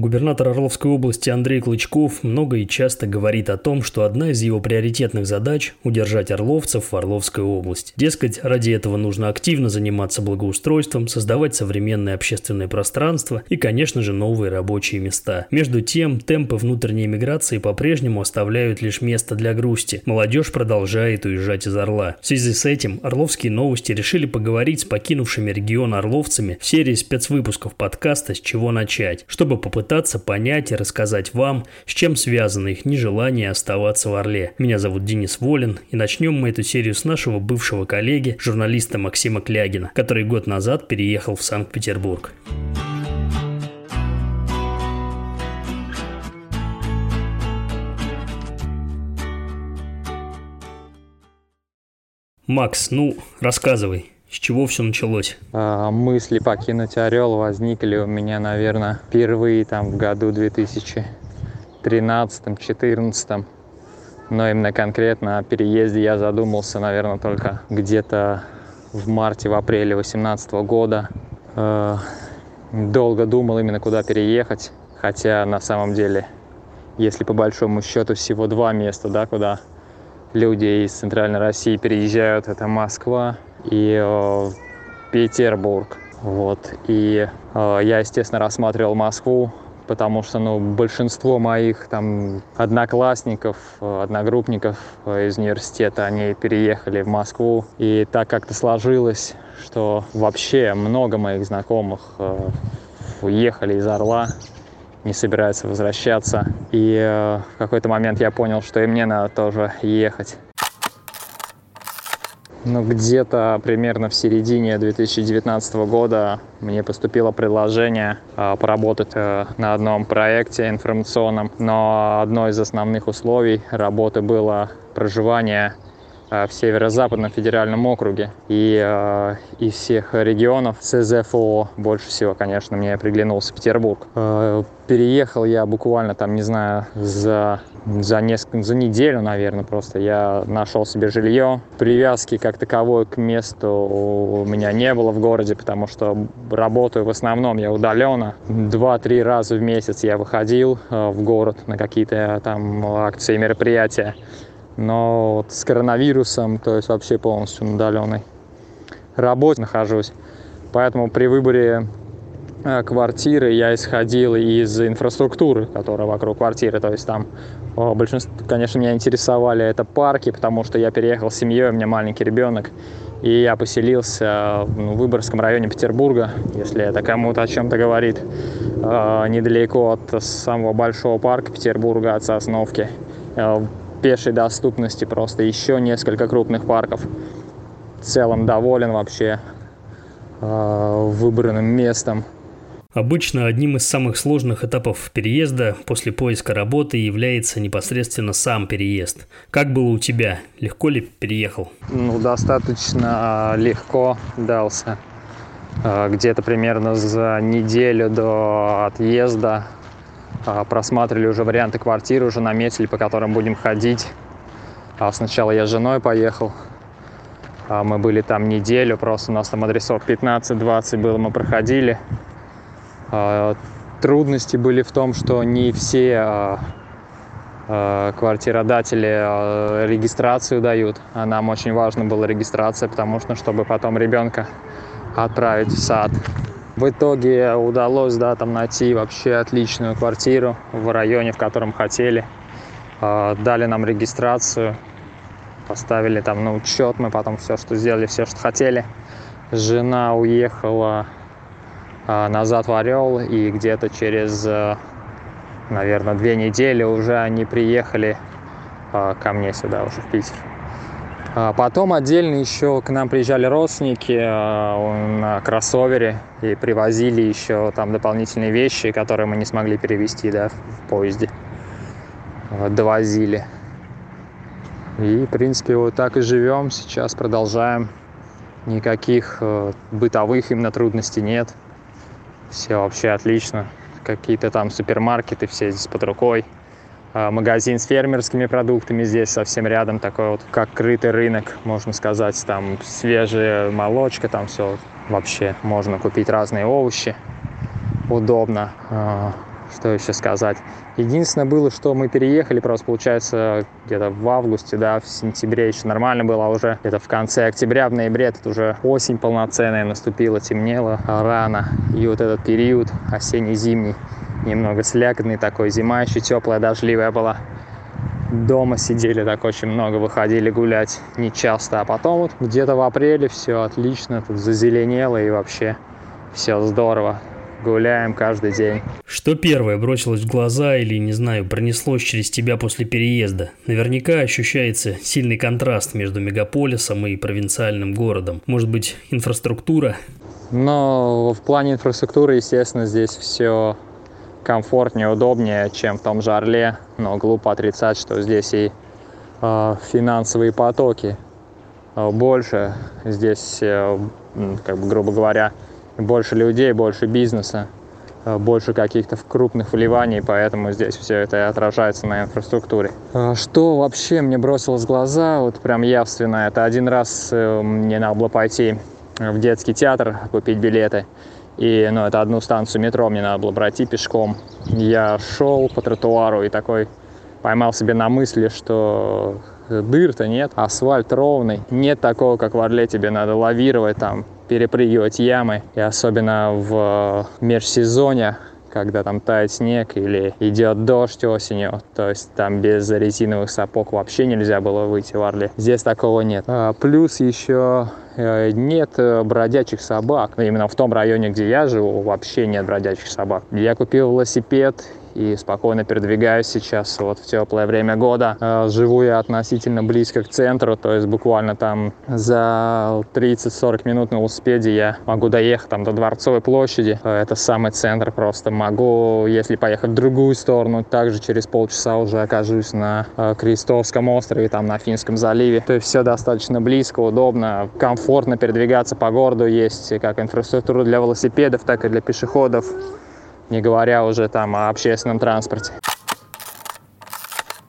Губернатор Орловской области Андрей Клычков много и часто говорит о том, что одна из его приоритетных задач – удержать орловцев в Орловской области. Дескать, ради этого нужно активно заниматься благоустройством, создавать современное общественное пространство и, конечно же, новые рабочие места. Между тем, темпы внутренней миграции по-прежнему оставляют лишь место для грусти. Молодежь продолжает уезжать из Орла. В связи с этим Орловские новости решили поговорить с покинувшими регион орловцами в серии спецвыпусков подкаста «С чего начать», чтобы попытаться понять и рассказать вам, с чем связано их нежелание оставаться в Орле. Меня зовут Денис Волин, и начнем мы эту серию с нашего бывшего коллеги, журналиста Максима Клягина, который год назад переехал в Санкт-Петербург. Макс, ну, рассказывай, с чего все началось? А, мысли покинуть Орел возникли у меня, наверное, впервые там в году 2013-2014. Но именно конкретно о переезде я задумался, наверное, только где-то в марте, в апреле 2018 года. А, долго думал именно куда переехать, хотя на самом деле, если по большому счету всего два места, да, куда люди из Центральной России переезжают, это Москва и э, Петербург. Вот. И э, я, естественно, рассматривал Москву, потому что ну, большинство моих там одноклассников, одногруппников из университета, они переехали в Москву. И так как-то сложилось, что вообще много моих знакомых э, уехали из Орла, не собирается возвращаться. И э, в какой-то момент я понял, что и мне надо тоже ехать. Ну, где-то примерно в середине 2019 года мне поступило предложение э, поработать э, на одном проекте информационном, но одно из основных условий работы было проживание в Северо-Западном федеральном округе. И э, из всех регионов СЗФО больше всего, конечно, мне приглянулся Петербург. Э, переехал я буквально там, не знаю, за, за, несколько, за неделю, наверное, просто. Я нашел себе жилье. Привязки как таковой к месту у меня не было в городе, потому что работаю в основном я удаленно. Два-три раза в месяц я выходил э, в город на какие-то там акции, мероприятия но вот с коронавирусом, то есть вообще полностью на удаленной работе нахожусь. Поэтому при выборе э, квартиры я исходил из инфраструктуры, которая вокруг квартиры. То есть там большинство, конечно, меня интересовали это парки, потому что я переехал с семьей, у меня маленький ребенок. И я поселился в Выборгском районе Петербурга, если это кому-то о чем-то говорит, э, недалеко от самого большого парка Петербурга, от Сосновки. Пешей доступности просто еще несколько крупных парков. В целом доволен вообще э, выбранным местом. Обычно одним из самых сложных этапов переезда после поиска работы является непосредственно сам переезд. Как было у тебя? Легко ли переехал? Ну, достаточно легко дался. А, где-то примерно за неделю до отъезда а, просматривали уже варианты квартиры, уже наметили, по которым будем ходить. А сначала я с женой поехал. А мы были там неделю, просто у нас там адресов 15-20 было, мы проходили. Трудности были в том, что не все квартиродатели регистрацию дают. А нам очень важно была регистрация, потому что, чтобы потом ребенка отправить в сад. В итоге удалось, да, там найти вообще отличную квартиру в районе, в котором хотели. А, дали нам регистрацию, поставили там на учет, мы потом все, что сделали, все, что хотели. Жена уехала а, назад в Орел, и где-то через, э, наверное, две недели уже они приехали а, ко мне сюда, уже в Питер. А потом отдельно еще к нам приезжали родственники э, на кроссовере и привозили еще там дополнительные вещи, которые мы не смогли перевезти да, в поезде. Довозили. И, в принципе, вот так и живем. Сейчас продолжаем. Никаких э, бытовых именно трудностей нет. Все вообще отлично. Какие-то там супермаркеты все здесь под рукой. А, магазин с фермерскими продуктами здесь совсем рядом, такой вот как крытый рынок, можно сказать, там свежая молочка, там все вообще можно купить разные овощи, удобно. А, что еще сказать? Единственное было, что мы переехали, просто получается где-то в августе, да, в сентябре еще нормально было, а уже где-то в конце октября, в ноябре тут уже осень полноценная наступила, темнело рано. И вот этот период осенне-зимний, немного слякотный такой, зима еще теплая, дождливая была. Дома сидели так очень много, выходили гулять не часто, а потом вот где-то в апреле все отлично, тут зазеленело и вообще все здорово гуляем каждый день. Что первое бросилось в глаза или, не знаю, пронеслось через тебя после переезда? Наверняка ощущается сильный контраст между мегаполисом и провинциальным городом. Может быть, инфраструктура? Но в плане инфраструктуры, естественно, здесь все комфортнее, удобнее, чем в том же Орле. Но глупо отрицать, что здесь и э, финансовые потоки э, больше. Здесь, э, как бы, грубо говоря, больше людей, больше бизнеса, э, больше каких-то крупных вливаний, поэтому здесь все это отражается на инфраструктуре. Что вообще мне бросилось в глаза, вот прям явственно, это один раз э, мне надо было пойти в детский театр, купить билеты. И, ну, это одну станцию метро мне надо было пройти пешком. Я шел по тротуару и такой поймал себе на мысли, что дыр-то нет, асфальт ровный. Нет такого, как в Орле, тебе надо лавировать там, перепрыгивать ямы. И особенно в межсезонье, когда там тает снег или идет дождь осенью, то есть там без резиновых сапог вообще нельзя было выйти в Орле. Здесь такого нет. А, плюс еще э, нет бродячих собак. Именно в том районе, где я живу, вообще нет бродячих собак. Я купил велосипед и спокойно передвигаюсь сейчас вот в теплое время года. Э, живу я относительно близко к центру, то есть буквально там за 30-40 минут на велосипеде я могу доехать там до Дворцовой площади. Э, это самый центр просто. Могу, если поехать в другую сторону, также через полчаса уже окажусь на э, Крестовском острове, там на Финском заливе. То есть все достаточно близко, удобно, комфортно передвигаться по городу. Есть как инфраструктура для велосипедов, так и для пешеходов не говоря уже там о общественном транспорте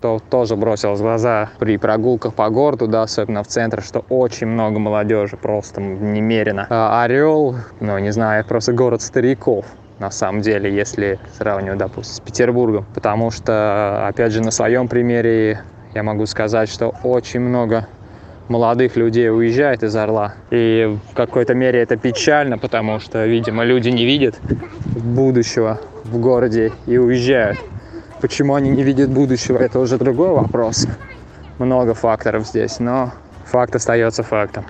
то тоже бросилось в глаза при прогулках по городу, да, особенно в центре, что очень много молодежи, просто немерено. А Орел, ну, не знаю, просто город стариков на самом деле, если сравнивать, допустим, с Петербургом. Потому что, опять же, на своем примере я могу сказать, что очень много молодых людей уезжает из Орла. И в какой-то мере это печально, потому что, видимо, люди не видят будущего в городе и уезжают. Почему они не видят будущего, это уже другой вопрос. Много факторов здесь, но факт остается фактом.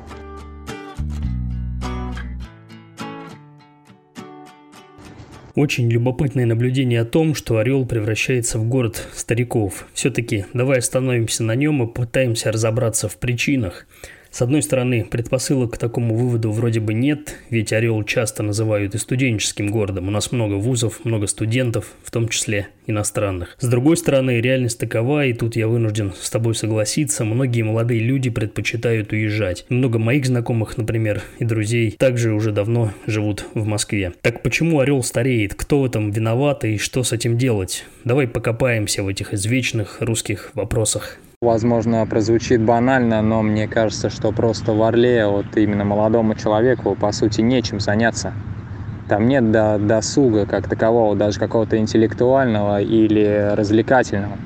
Очень любопытное наблюдение о том, что Орел превращается в город стариков. Все-таки давай остановимся на нем и попытаемся разобраться в причинах. С одной стороны, предпосылок к такому выводу вроде бы нет, ведь Орел часто называют и студенческим городом. У нас много вузов, много студентов, в том числе иностранных. С другой стороны, реальность такова, и тут я вынужден с тобой согласиться, многие молодые люди предпочитают уезжать. Много моих знакомых, например, и друзей также уже давно живут в Москве. Так почему Орел стареет? Кто в этом виноват и что с этим делать? Давай покопаемся в этих извечных русских вопросах. Возможно, прозвучит банально, но мне кажется, что просто в Орле вот именно молодому человеку, по сути, нечем заняться. Там нет до, досуга как такового, даже какого-то интеллектуального или развлекательного.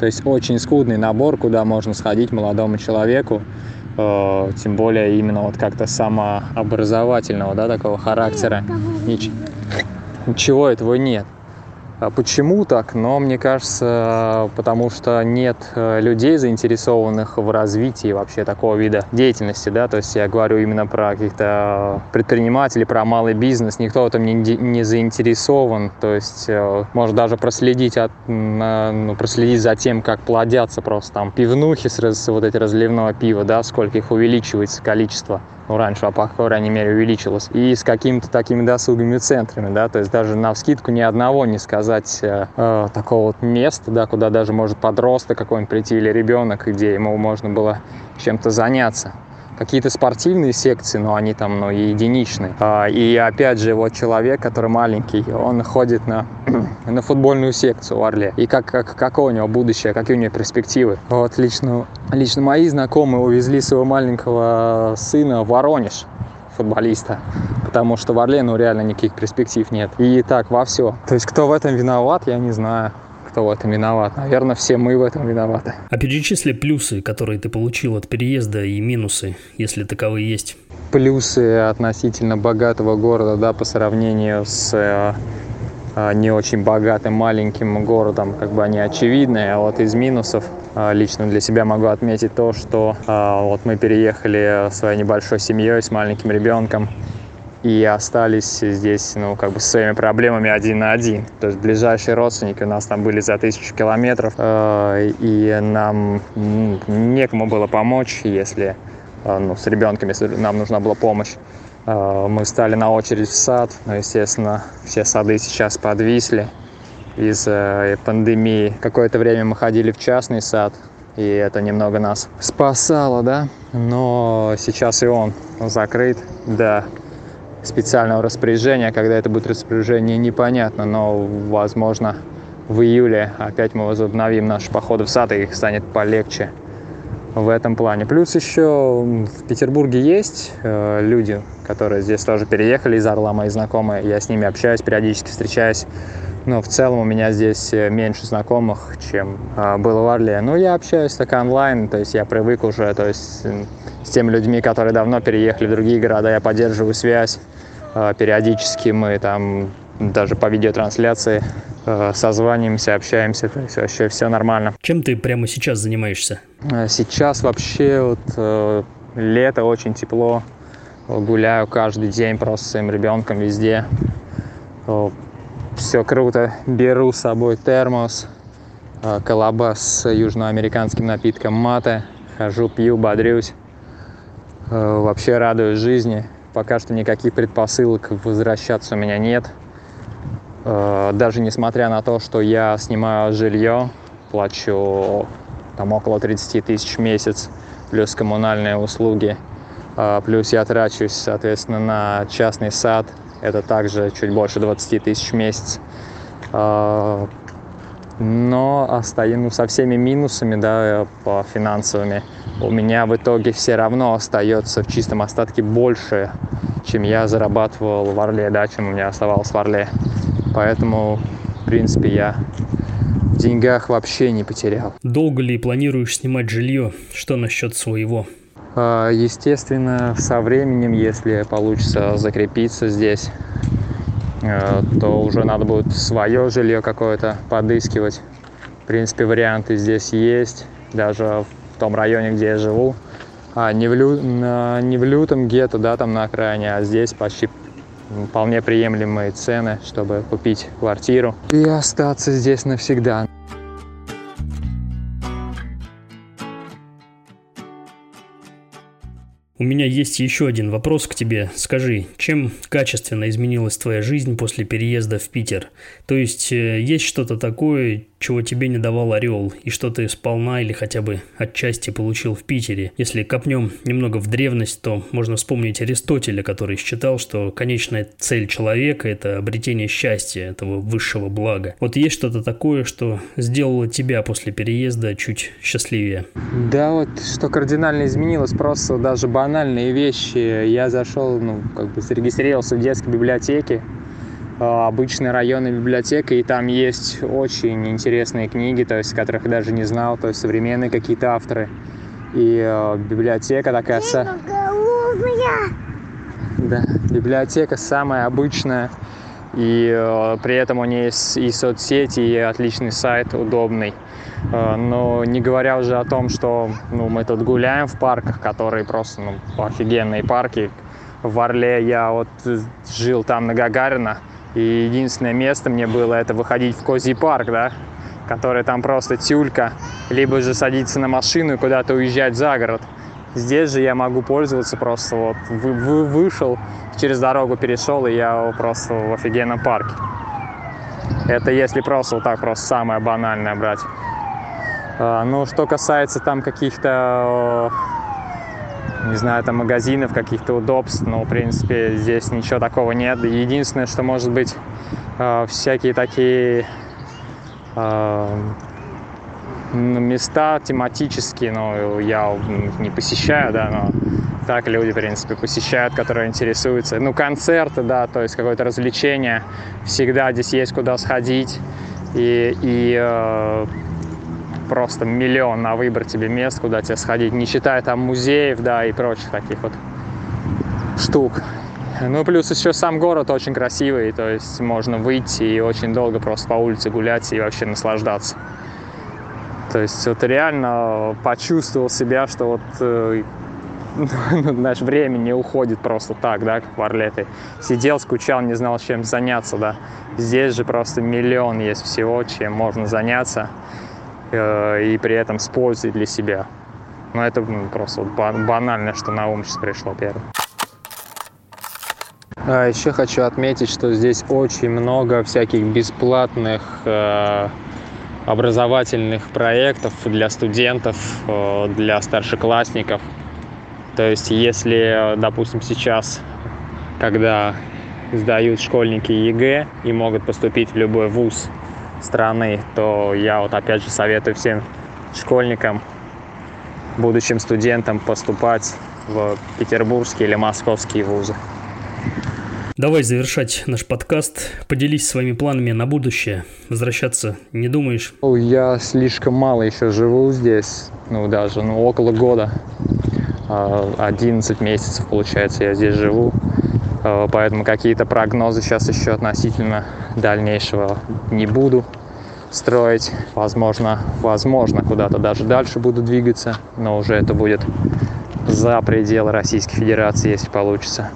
То есть очень скудный набор, куда можно сходить молодому человеку, э, тем более именно вот как-то самообразовательного, да, такого характера. Нич- ничего этого нет. А почему так? Но мне кажется, потому что нет э, людей, заинтересованных в развитии вообще такого вида деятельности, да, то есть я говорю именно про каких-то предпринимателей, про малый бизнес, никто в этом не, не заинтересован, то есть э, может даже проследить, от, ну, проследить за тем, как плодятся просто там пивнухи с, вот эти разливного пива, да, сколько их увеличивается количество раньше, а по крайней мере, увеличилось, и с какими-то такими досуговыми центрами, да, то есть даже на вскидку ни одного не сказать э, э, такого вот места, да, куда даже может подросток какой-нибудь прийти или ребенок, где ему можно было чем-то заняться какие-то спортивные секции, но они там ну, единичные. А, и опять же, вот человек, который маленький, он ходит на, на футбольную секцию в Орле. И как, как, какое у него будущее, какие у него перспективы. Вот лично, лично мои знакомые увезли своего маленького сына в Воронеж футболиста, потому что в Орле, ну, реально никаких перспектив нет. И так во все. То есть, кто в этом виноват, я не знаю кто в этом виноват. Наверное, все мы в этом виноваты. А перечисли плюсы, которые ты получил от переезда, и минусы, если таковые есть. Плюсы относительно богатого города, да, по сравнению с э, э, не очень богатым маленьким городом, как бы они очевидны, а вот из минусов э, лично для себя могу отметить то, что вот мы переехали своей небольшой семьей с маленьким ребенком, и остались здесь, ну, как бы с своими проблемами один на один. То есть ближайшие родственники у нас там были за тысячу километров, э, и нам ну, некому было помочь, если, э, ну, с ребенком, если нам нужна была помощь. Э, мы стали на очередь в сад, но, естественно, все сады сейчас подвисли из-за пандемии. Какое-то время мы ходили в частный сад, и это немного нас спасало, да, но сейчас и он закрыт, да, специального распоряжения. Когда это будет распоряжение, непонятно, но, возможно, в июле опять мы возобновим наши походы в сад, и их станет полегче в этом плане. Плюс еще в Петербурге есть э, люди, которые здесь тоже переехали из Орла, мои знакомые. Я с ними общаюсь, периодически встречаюсь. Но в целом у меня здесь э, меньше знакомых, чем э, было в Орле. Ну, я общаюсь так онлайн, то есть я привык уже, то есть с теми людьми, которые давно переехали в другие города, я поддерживаю связь. Э, периодически мы там даже по видеотрансляции э, созваниваемся, общаемся, то есть вообще все нормально. Чем ты прямо сейчас занимаешься? Э, сейчас вообще вот лето, очень тепло, гуляю каждый день просто с своим ребенком везде. Все круто, беру с собой термос, колобас с южноамериканским напитком мате, хожу, пью, бодрюсь, вообще радуюсь жизни. Пока что никаких предпосылок возвращаться у меня нет. Э, даже несмотря на то, что я снимаю жилье, плачу там около 30 тысяч в месяц, плюс коммунальные услуги, э, плюс я трачусь, соответственно, на частный сад, это также чуть больше 20 тысяч в месяц. Но остаюсь ну, со всеми минусами, да, по финансовыми, у меня в итоге все равно остается в чистом остатке больше, чем я зарабатывал в Орле, да, чем у меня оставалось в Орле. Поэтому, в принципе, я в деньгах вообще не потерял. Долго ли планируешь снимать жилье? Что насчет своего? А, естественно, со временем, если получится закрепиться здесь, то уже надо будет свое жилье какое-то подыскивать. В принципе, варианты здесь есть. Даже в том районе, где я живу. А не в, лю... не в лютом гетто, да, там на окраине, а здесь почти вполне приемлемые цены, чтобы купить квартиру и остаться здесь навсегда. У меня есть еще один вопрос к тебе. Скажи, чем качественно изменилась твоя жизнь после переезда в Питер? То есть, э, есть что-то такое, чего тебе не давал Орел, и что ты сполна или хотя бы отчасти получил в Питере. Если копнем немного в древность, то можно вспомнить Аристотеля, который считал, что конечная цель человека – это обретение счастья, этого высшего блага. Вот есть что-то такое, что сделало тебя после переезда чуть счастливее? Да, вот что кардинально изменилось, просто даже банальные вещи. Я зашел, ну, как бы зарегистрировался в детской библиотеке, Э, обычная районная библиотека, и там есть очень интересные книги, то есть которых даже не знал, то есть современные какие-то авторы. И э, библиотека такая... Со... Да, библиотека самая обычная, и э, при этом у нее есть и соцсети, и отличный сайт, удобный. Э, но не говоря уже о том, что ну, мы тут гуляем в парках, которые просто ну, офигенные парки. В Орле я вот жил там на Гагарина, и единственное место мне было это выходить в Козий парк, да, который там просто тюлька, либо же садиться на машину и куда-то уезжать за город. Здесь же я могу пользоваться просто вот вы, вы, вышел, через дорогу перешел, и я просто в офигенном парке. Это если просто вот так просто самое банальное брать. А, ну, что касается там каких-то не знаю, там магазинов, каких-то удобств, но, в принципе, здесь ничего такого нет. Единственное, что может быть э, всякие такие э, места тематические, но я не посещаю, да, но так люди, в принципе, посещают, которые интересуются. Ну, концерты, да, то есть какое-то развлечение. Всегда здесь есть куда сходить. И, и э, просто миллион на выбор тебе мест, куда тебе сходить, не считая там музеев, да, и прочих таких вот штук. Ну, плюс еще сам город очень красивый, то есть можно выйти и очень долго просто по улице гулять и вообще наслаждаться. То есть вот реально почувствовал себя, что вот э, знаешь, время не уходит просто так, да, как в Орле. Ты сидел, скучал, не знал, чем заняться, да. Здесь же просто миллион есть всего, чем можно заняться э, и при этом с для себя. Но это ну, просто вот банально, что на ум сейчас пришло первое. А еще хочу отметить, что здесь очень много всяких бесплатных э, образовательных проектов для студентов, э, для старшеклассников. То есть, если, допустим, сейчас, когда сдают школьники ЕГЭ и могут поступить в любой вуз страны, то я вот опять же советую всем школьникам, будущим студентам поступать в петербургские или московские вузы. Давай завершать наш подкаст. Поделись своими планами на будущее. Возвращаться не думаешь? Я слишком мало еще живу здесь. Ну, даже ну, около года. 11 а, месяцев, получается, я здесь живу. А, поэтому какие-то прогнозы сейчас еще относительно дальнейшего не буду строить. Возможно, возможно, куда-то даже дальше буду двигаться, но уже это будет за пределы Российской Федерации, если получится.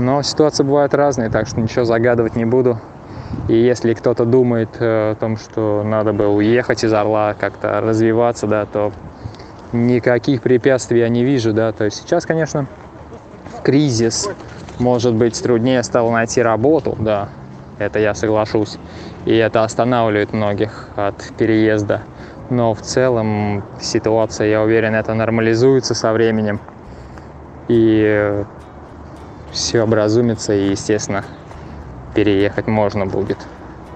Но ситуации бывают разные, так что ничего загадывать не буду. И если кто-то думает э, о том, что надо бы уехать из Орла, как-то развиваться, да, то никаких препятствий я не вижу, да. То есть сейчас, конечно, кризис, может быть, труднее стало найти работу, да, это я соглашусь. И это останавливает многих от переезда. Но в целом ситуация, я уверен, это нормализуется со временем. И все образумится и, естественно, переехать можно будет.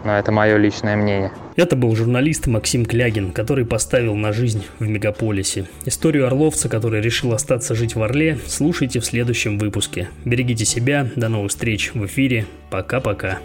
Но это мое личное мнение. Это был журналист Максим Клягин, который поставил на жизнь в мегаполисе. Историю орловца, который решил остаться жить в Орле, слушайте в следующем выпуске. Берегите себя, до новых встреч в эфире. Пока-пока.